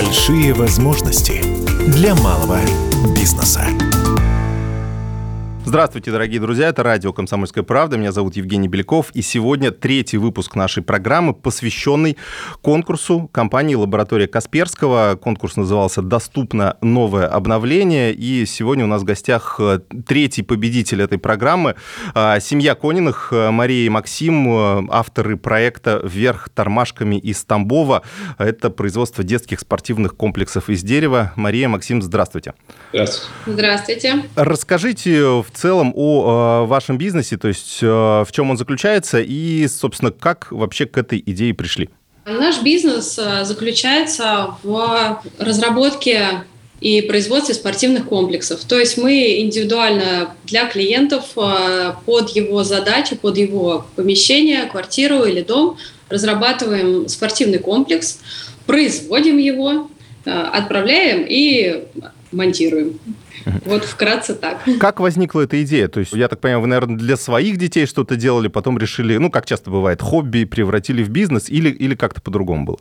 Большие возможности для малого бизнеса. Здравствуйте, дорогие друзья, это радио «Комсомольская правда», меня зовут Евгений Беляков, и сегодня третий выпуск нашей программы, посвященный конкурсу компании «Лаборатория Касперского». Конкурс назывался «Доступно новое обновление», и сегодня у нас в гостях э, третий победитель этой программы, э, семья Кониных, э, Мария и Максим, авторы проекта «Вверх тормашками» из Тамбова. Это производство детских спортивных комплексов из дерева. Мария, Максим, здравствуйте. Здравствуйте. Здравствуйте. Расскажите в целом о э, вашем бизнесе, то есть э, в чем он заключается и, собственно, как вообще к этой идее пришли? Наш бизнес э, заключается в разработке и производстве спортивных комплексов. То есть мы индивидуально для клиентов под его задачу, под его помещение, квартиру или дом разрабатываем спортивный комплекс, производим его, отправляем и монтируем. Вот вкратце так. Как возникла эта идея? То есть, я так понимаю, вы, наверное, для своих детей что-то делали, потом решили, ну, как часто бывает, хобби превратили в бизнес или, или как-то по-другому было?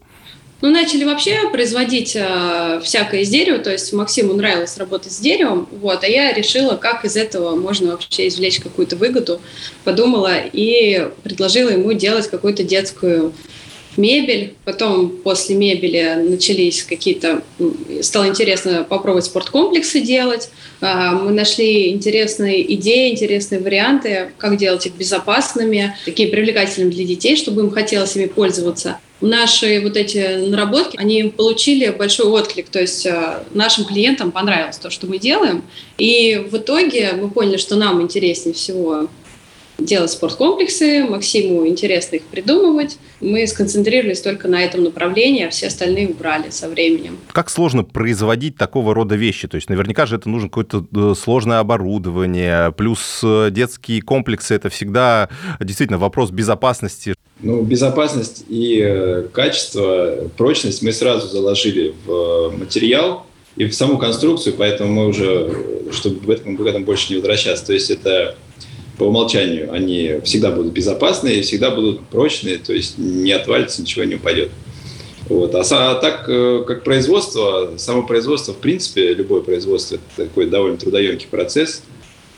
Ну, начали вообще производить э, всякое из дерева, то есть Максиму нравилось работать с деревом, вот, а я решила, как из этого можно вообще извлечь какую-то выгоду, подумала и предложила ему делать какую-то детскую мебель. Потом после мебели начались какие-то... Стало интересно попробовать спорткомплексы делать. А, мы нашли интересные идеи, интересные варианты, как делать их безопасными, такие привлекательными для детей, чтобы им хотелось ими пользоваться. Наши вот эти наработки, они получили большой отклик, то есть а, нашим клиентам понравилось то, что мы делаем. И в итоге мы поняли, что нам интереснее всего делать спорткомплексы, Максиму интересно их придумывать. Мы сконцентрировались только на этом направлении, а все остальные убрали со временем. Как сложно производить такого рода вещи? То есть наверняка же это нужно какое-то э, сложное оборудование, плюс э, детские комплексы – это всегда действительно вопрос безопасности. Ну, безопасность и э, качество, прочность мы сразу заложили в материал и в саму конструкцию, поэтому мы уже, чтобы в этом, в этом больше не возвращаться. То есть это по умолчанию они всегда будут безопасные, всегда будут прочные, то есть не отвалится, ничего не упадет. Вот. А, а так э, как производство, само производство, в принципе, любое производство, это такой довольно трудоемкий процесс.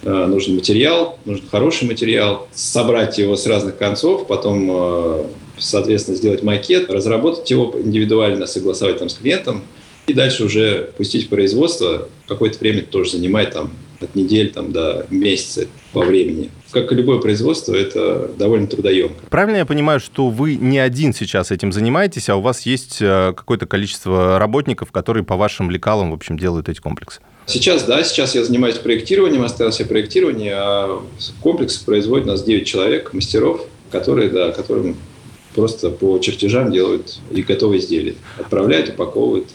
Э, нужен материал, нужен хороший материал, собрать его с разных концов, потом, э, соответственно, сделать макет, разработать его индивидуально, согласовать там с клиентом, и дальше уже пустить в производство. Какое-то время тоже занимает там от недель там, до месяца по времени. Как и любое производство, это довольно трудоемко. Правильно я понимаю, что вы не один сейчас этим занимаетесь, а у вас есть э, какое-то количество работников, которые по вашим лекалам, в общем, делают эти комплексы? Сейчас, да, сейчас я занимаюсь проектированием, оставил себе проектирование, а комплекс производит у нас 9 человек, мастеров, которые, да, которым просто по чертежам делают и готовые изделия. Отправляют, упаковывают.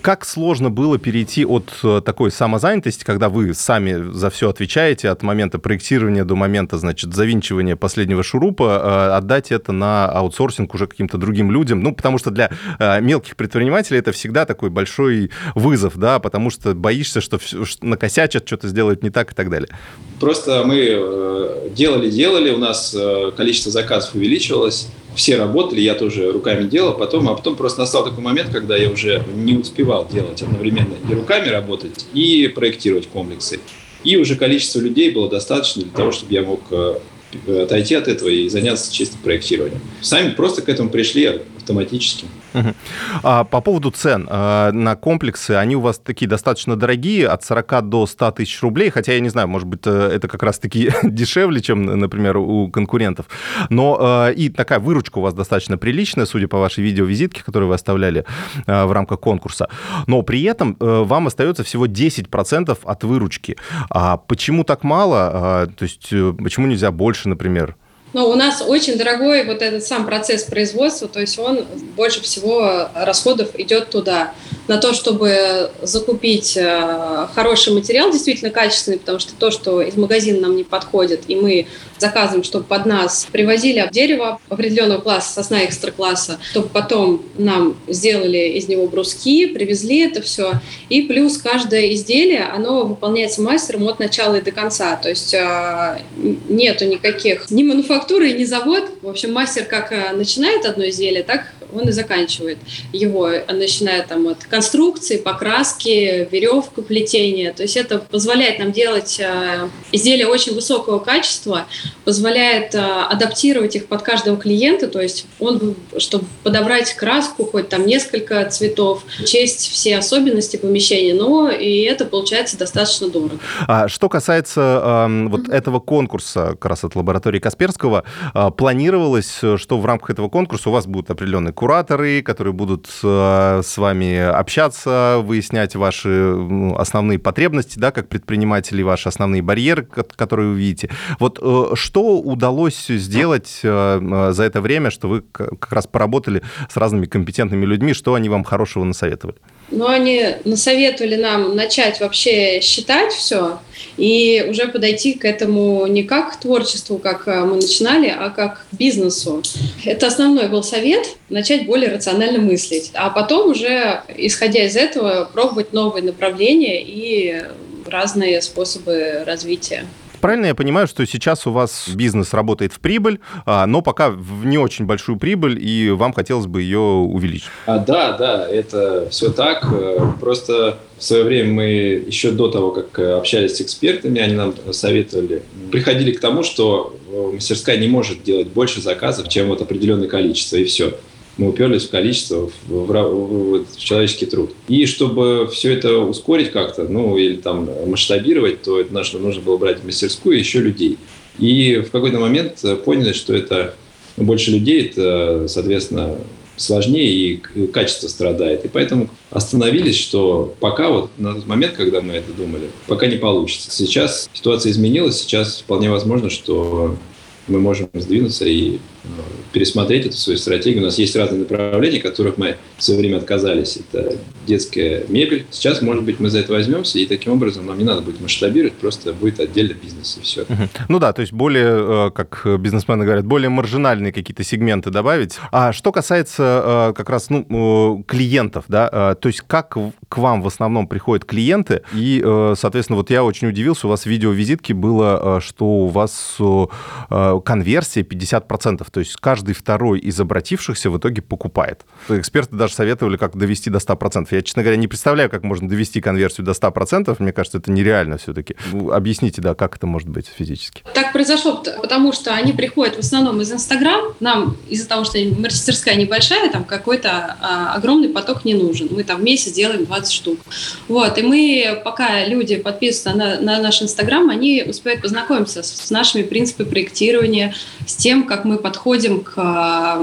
Как сложно было перейти от э, такой самозанятости, когда вы сами за все отвечаете, от момента проектирования до момента, значит, завинчивания последнего шурупа, э, отдать это на аутсорсинг уже каким-то другим людям? Ну, потому что для э, мелких предпринимателей это всегда такой большой вызов, да, потому что боишься, что накосячат, что-то сделают не так и так далее. Просто мы делали-делали, у нас количество заказов увеличивалось, все работали, я тоже руками делал, потом, а потом просто настал такой момент, когда я уже не успевал делать одновременно и руками работать, и проектировать комплексы. И уже количество людей было достаточно для того, чтобы я мог э, отойти от этого и заняться чисто проектированием. Сами просто к этому пришли автоматически. А, по поводу цен а, на комплексы, они у вас такие достаточно дорогие, от 40 до 100 тысяч рублей, хотя я не знаю, может быть, э, это как раз-таки дешевле, чем, например, у конкурентов. Но а, и такая выручка у вас достаточно приличная, судя по вашей видеовизитке, которую вы оставляли в рамках конкурса. Но при этом э, вам остается всего 10% от выручки. А почему так мало? То есть э, почему нельзя больше, например? Но у нас очень дорогой вот этот сам процесс производства, то есть он больше всего расходов идет туда, на то, чтобы закупить э, хороший материал, действительно качественный, потому что то, что из магазина нам не подходит, и мы заказываем, чтобы под нас привозили дерево определенного класса, сосна экстра класса, чтобы потом нам сделали из него бруски, привезли это все. И плюс каждое изделие, оно выполняется мастером от начала и до конца. То есть э, нету никаких ни мануфактуры, ни завод. В общем, мастер как э, начинает одно изделие, так он и заканчивает его, начиная там от конструкции, покраски, веревку плетения. То есть это позволяет нам делать э, изделия очень высокого качества, позволяет э, адаптировать их под каждого клиента, то есть он, чтобы подобрать краску, хоть там несколько цветов, честь все особенности помещения, но и это получается достаточно дорого. А что касается э, вот mm-hmm. этого конкурса, как раз от лаборатории Касперского, э, планировалось, что в рамках этого конкурса у вас будут определенные кураторы, которые будут э, с вами общаться, выяснять ваши основные потребности, да, как предприниматели, ваши основные барьеры, которые вы видите. Вот э, что удалось сделать э, за это время, что вы как раз поработали с разными компетентными людьми, что они вам хорошего насоветовали? Ну, они насоветовали нам начать вообще считать все и уже подойти к этому не как к творчеству, как э, мы начинали, а как к бизнесу. Это основной был совет – начать более рационально мыслить, а потом уже, исходя из этого, пробовать новые направления и разные способы развития. Правильно я понимаю, что сейчас у вас бизнес работает в прибыль, а, но пока в не очень большую прибыль, и вам хотелось бы ее увеличить? А, да, да, это все так. Э, просто в свое время мы еще до того, как э, общались с экспертами, они нам советовали, приходили к тому, что э, мастерская не может делать больше заказов, чем вот определенное количество, и все мы уперлись в количество, в, в, в, в человеческий труд. И чтобы все это ускорить как-то, ну, или там масштабировать, то это нужно, нужно было брать мастерскую еще людей. И в какой-то момент поняли, что это больше людей, это, соответственно, сложнее и качество страдает. И поэтому остановились, что пока вот на тот момент, когда мы это думали, пока не получится. Сейчас ситуация изменилась, сейчас вполне возможно, что мы можем сдвинуться и э, пересмотреть эту свою стратегию. У нас есть разные направления, которых мы в свое время отказались. Это детская мебель. Сейчас, может быть, мы за это возьмемся, и таким образом нам не надо будет масштабировать, просто будет отдельно бизнес, и все. Ну да, то есть более, э, как бизнесмены говорят, более маржинальные какие-то сегменты добавить. А что касается э, как раз ну, клиентов, да, то есть как к вам в основном приходят клиенты, и, соответственно, вот я очень удивился, у вас в видеовизитке было, что у вас конверсия 50%, то есть каждый второй из обратившихся в итоге покупает. Эксперты даже советовали, как довести до 100%. Я, честно говоря, не представляю, как можно довести конверсию до 100%. Мне кажется, это нереально все-таки. Объясните, да, как это может быть физически? Так произошло, потому что они приходят в основном из Инстаграм. Нам из-за того, что мастерская небольшая, там какой-то а, огромный поток не нужен. Мы там в месяц делаем 20 штук. Вот, и мы, пока люди подписываются на, на наш Инстаграм, они успеют познакомиться с, с нашими принципами проектирования, с тем, как мы подходим к а,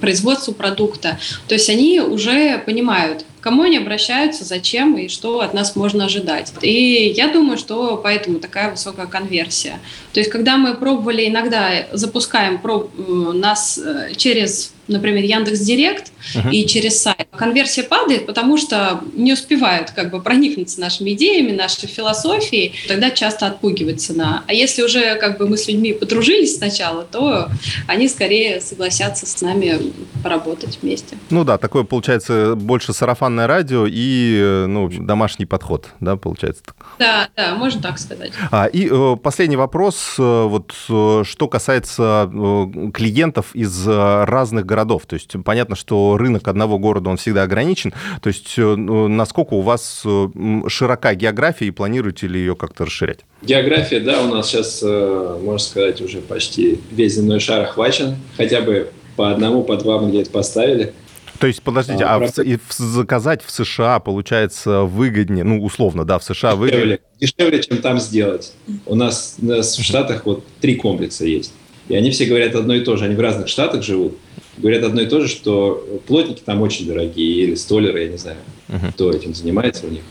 производству продукта. То есть они уже понимают, кому они обращаются, зачем и что от нас можно ожидать. И я думаю, что поэтому такая высокая конверсия. То есть когда мы пробовали, иногда запускаем проб, нас э, через например, Яндекс Директ uh-huh. и через сайт. Конверсия падает, потому что не успевают как бы проникнуться нашими идеями, нашей философией, тогда часто отпугивает цена. А если уже как бы мы с людьми подружились сначала, то они скорее согласятся с нами поработать вместе. Ну да, такое получается больше сарафанное радио и ну, домашний подход, да, получается? Да, да, можно так сказать. А, и э, последний вопрос, э, вот э, что касается э, клиентов из э, разных городов городов. То есть понятно, что рынок одного города, он всегда ограничен. То есть э, ну, насколько у вас э, широка география и планируете ли ее как-то расширять? География, да, у нас сейчас, э, можно сказать, уже почти весь земной шар охвачен. Хотя бы по одному, по два мы где-то поставили. То есть, подождите, а, а в, в, заказать в США получается выгоднее, ну, условно, да, в США дешевле, выгоднее? Дешевле, чем там сделать. У нас, у нас в Штатах вот три комплекса есть. И они все говорят одно и то же. Они в разных штатах живут говорят одно и то же, что плотники там очень дорогие, или столеры, я не знаю, uh-huh. кто этим занимается у них.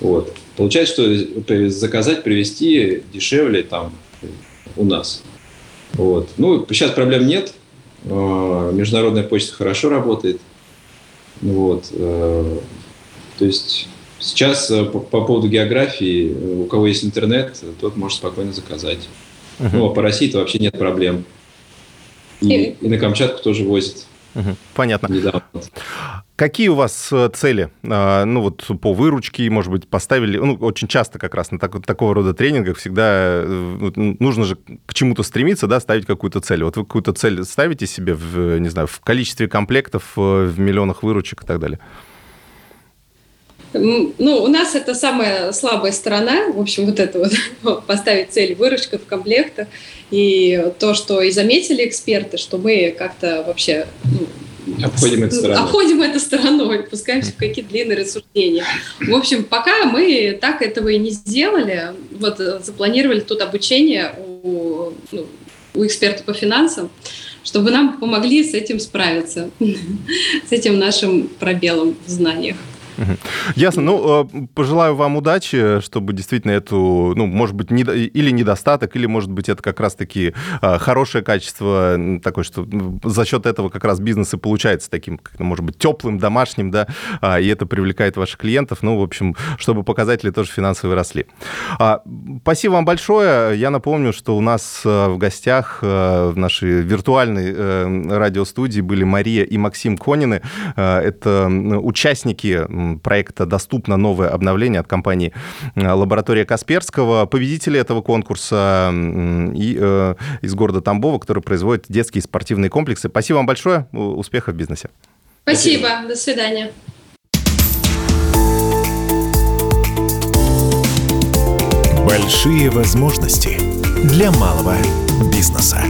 Вот. Получается, что заказать, привезти дешевле там у нас. Вот. Ну, сейчас проблем нет. А, международная почта хорошо работает. Вот. Э, то есть сейчас э, по, по поводу географии, у кого есть интернет, тот может спокойно заказать. Uh-huh. Ну, а по России-то вообще нет проблем. И, и на Камчатку тоже возят. Понятно. Недавно. Какие у вас э, цели? А, ну вот по выручке, может быть, поставили... Ну, очень часто как раз на так, такого рода тренингах всегда э, нужно же к чему-то стремиться, да, ставить какую-то цель. Вот вы какую-то цель ставите себе, в, не знаю, в количестве комплектов, э, в миллионах выручек и так далее? Ну, у нас это самая слабая сторона, в общем, вот это вот, поставить цель выручка в комплектах, и то, что и заметили эксперты, что мы как-то вообще ну, обходим это стороной. Обходим это стороной, пускаемся в какие-то длинные рассуждения. В общем, пока мы так этого и не сделали, вот э, запланировали тут обучение у, ну, у эксперта по финансам, чтобы нам помогли с этим справиться, с этим нашим пробелом в знаниях. Ясно. Ну, э, пожелаю вам удачи, чтобы действительно эту, ну, может быть, не, или недостаток, или, может быть, это как раз-таки э, хорошее качество такое, что за счет этого как раз бизнес и получается таким, может быть, теплым, домашним, да, а, и это привлекает ваших клиентов. Ну, в общем, чтобы показатели тоже финансовые росли. А, спасибо вам большое. Я напомню, что у нас э, в гостях в нашей виртуальной радиостудии были Мария и Максим Конины. Это участники проекта доступно новое обновление от компании э, «Лаборатория Касперского». Победители этого конкурса и, э, из города Тамбова, который производит детские спортивные комплексы. Спасибо вам большое. Успехов в бизнесе. Спасибо. До свидания. Большие возможности для малого бизнеса.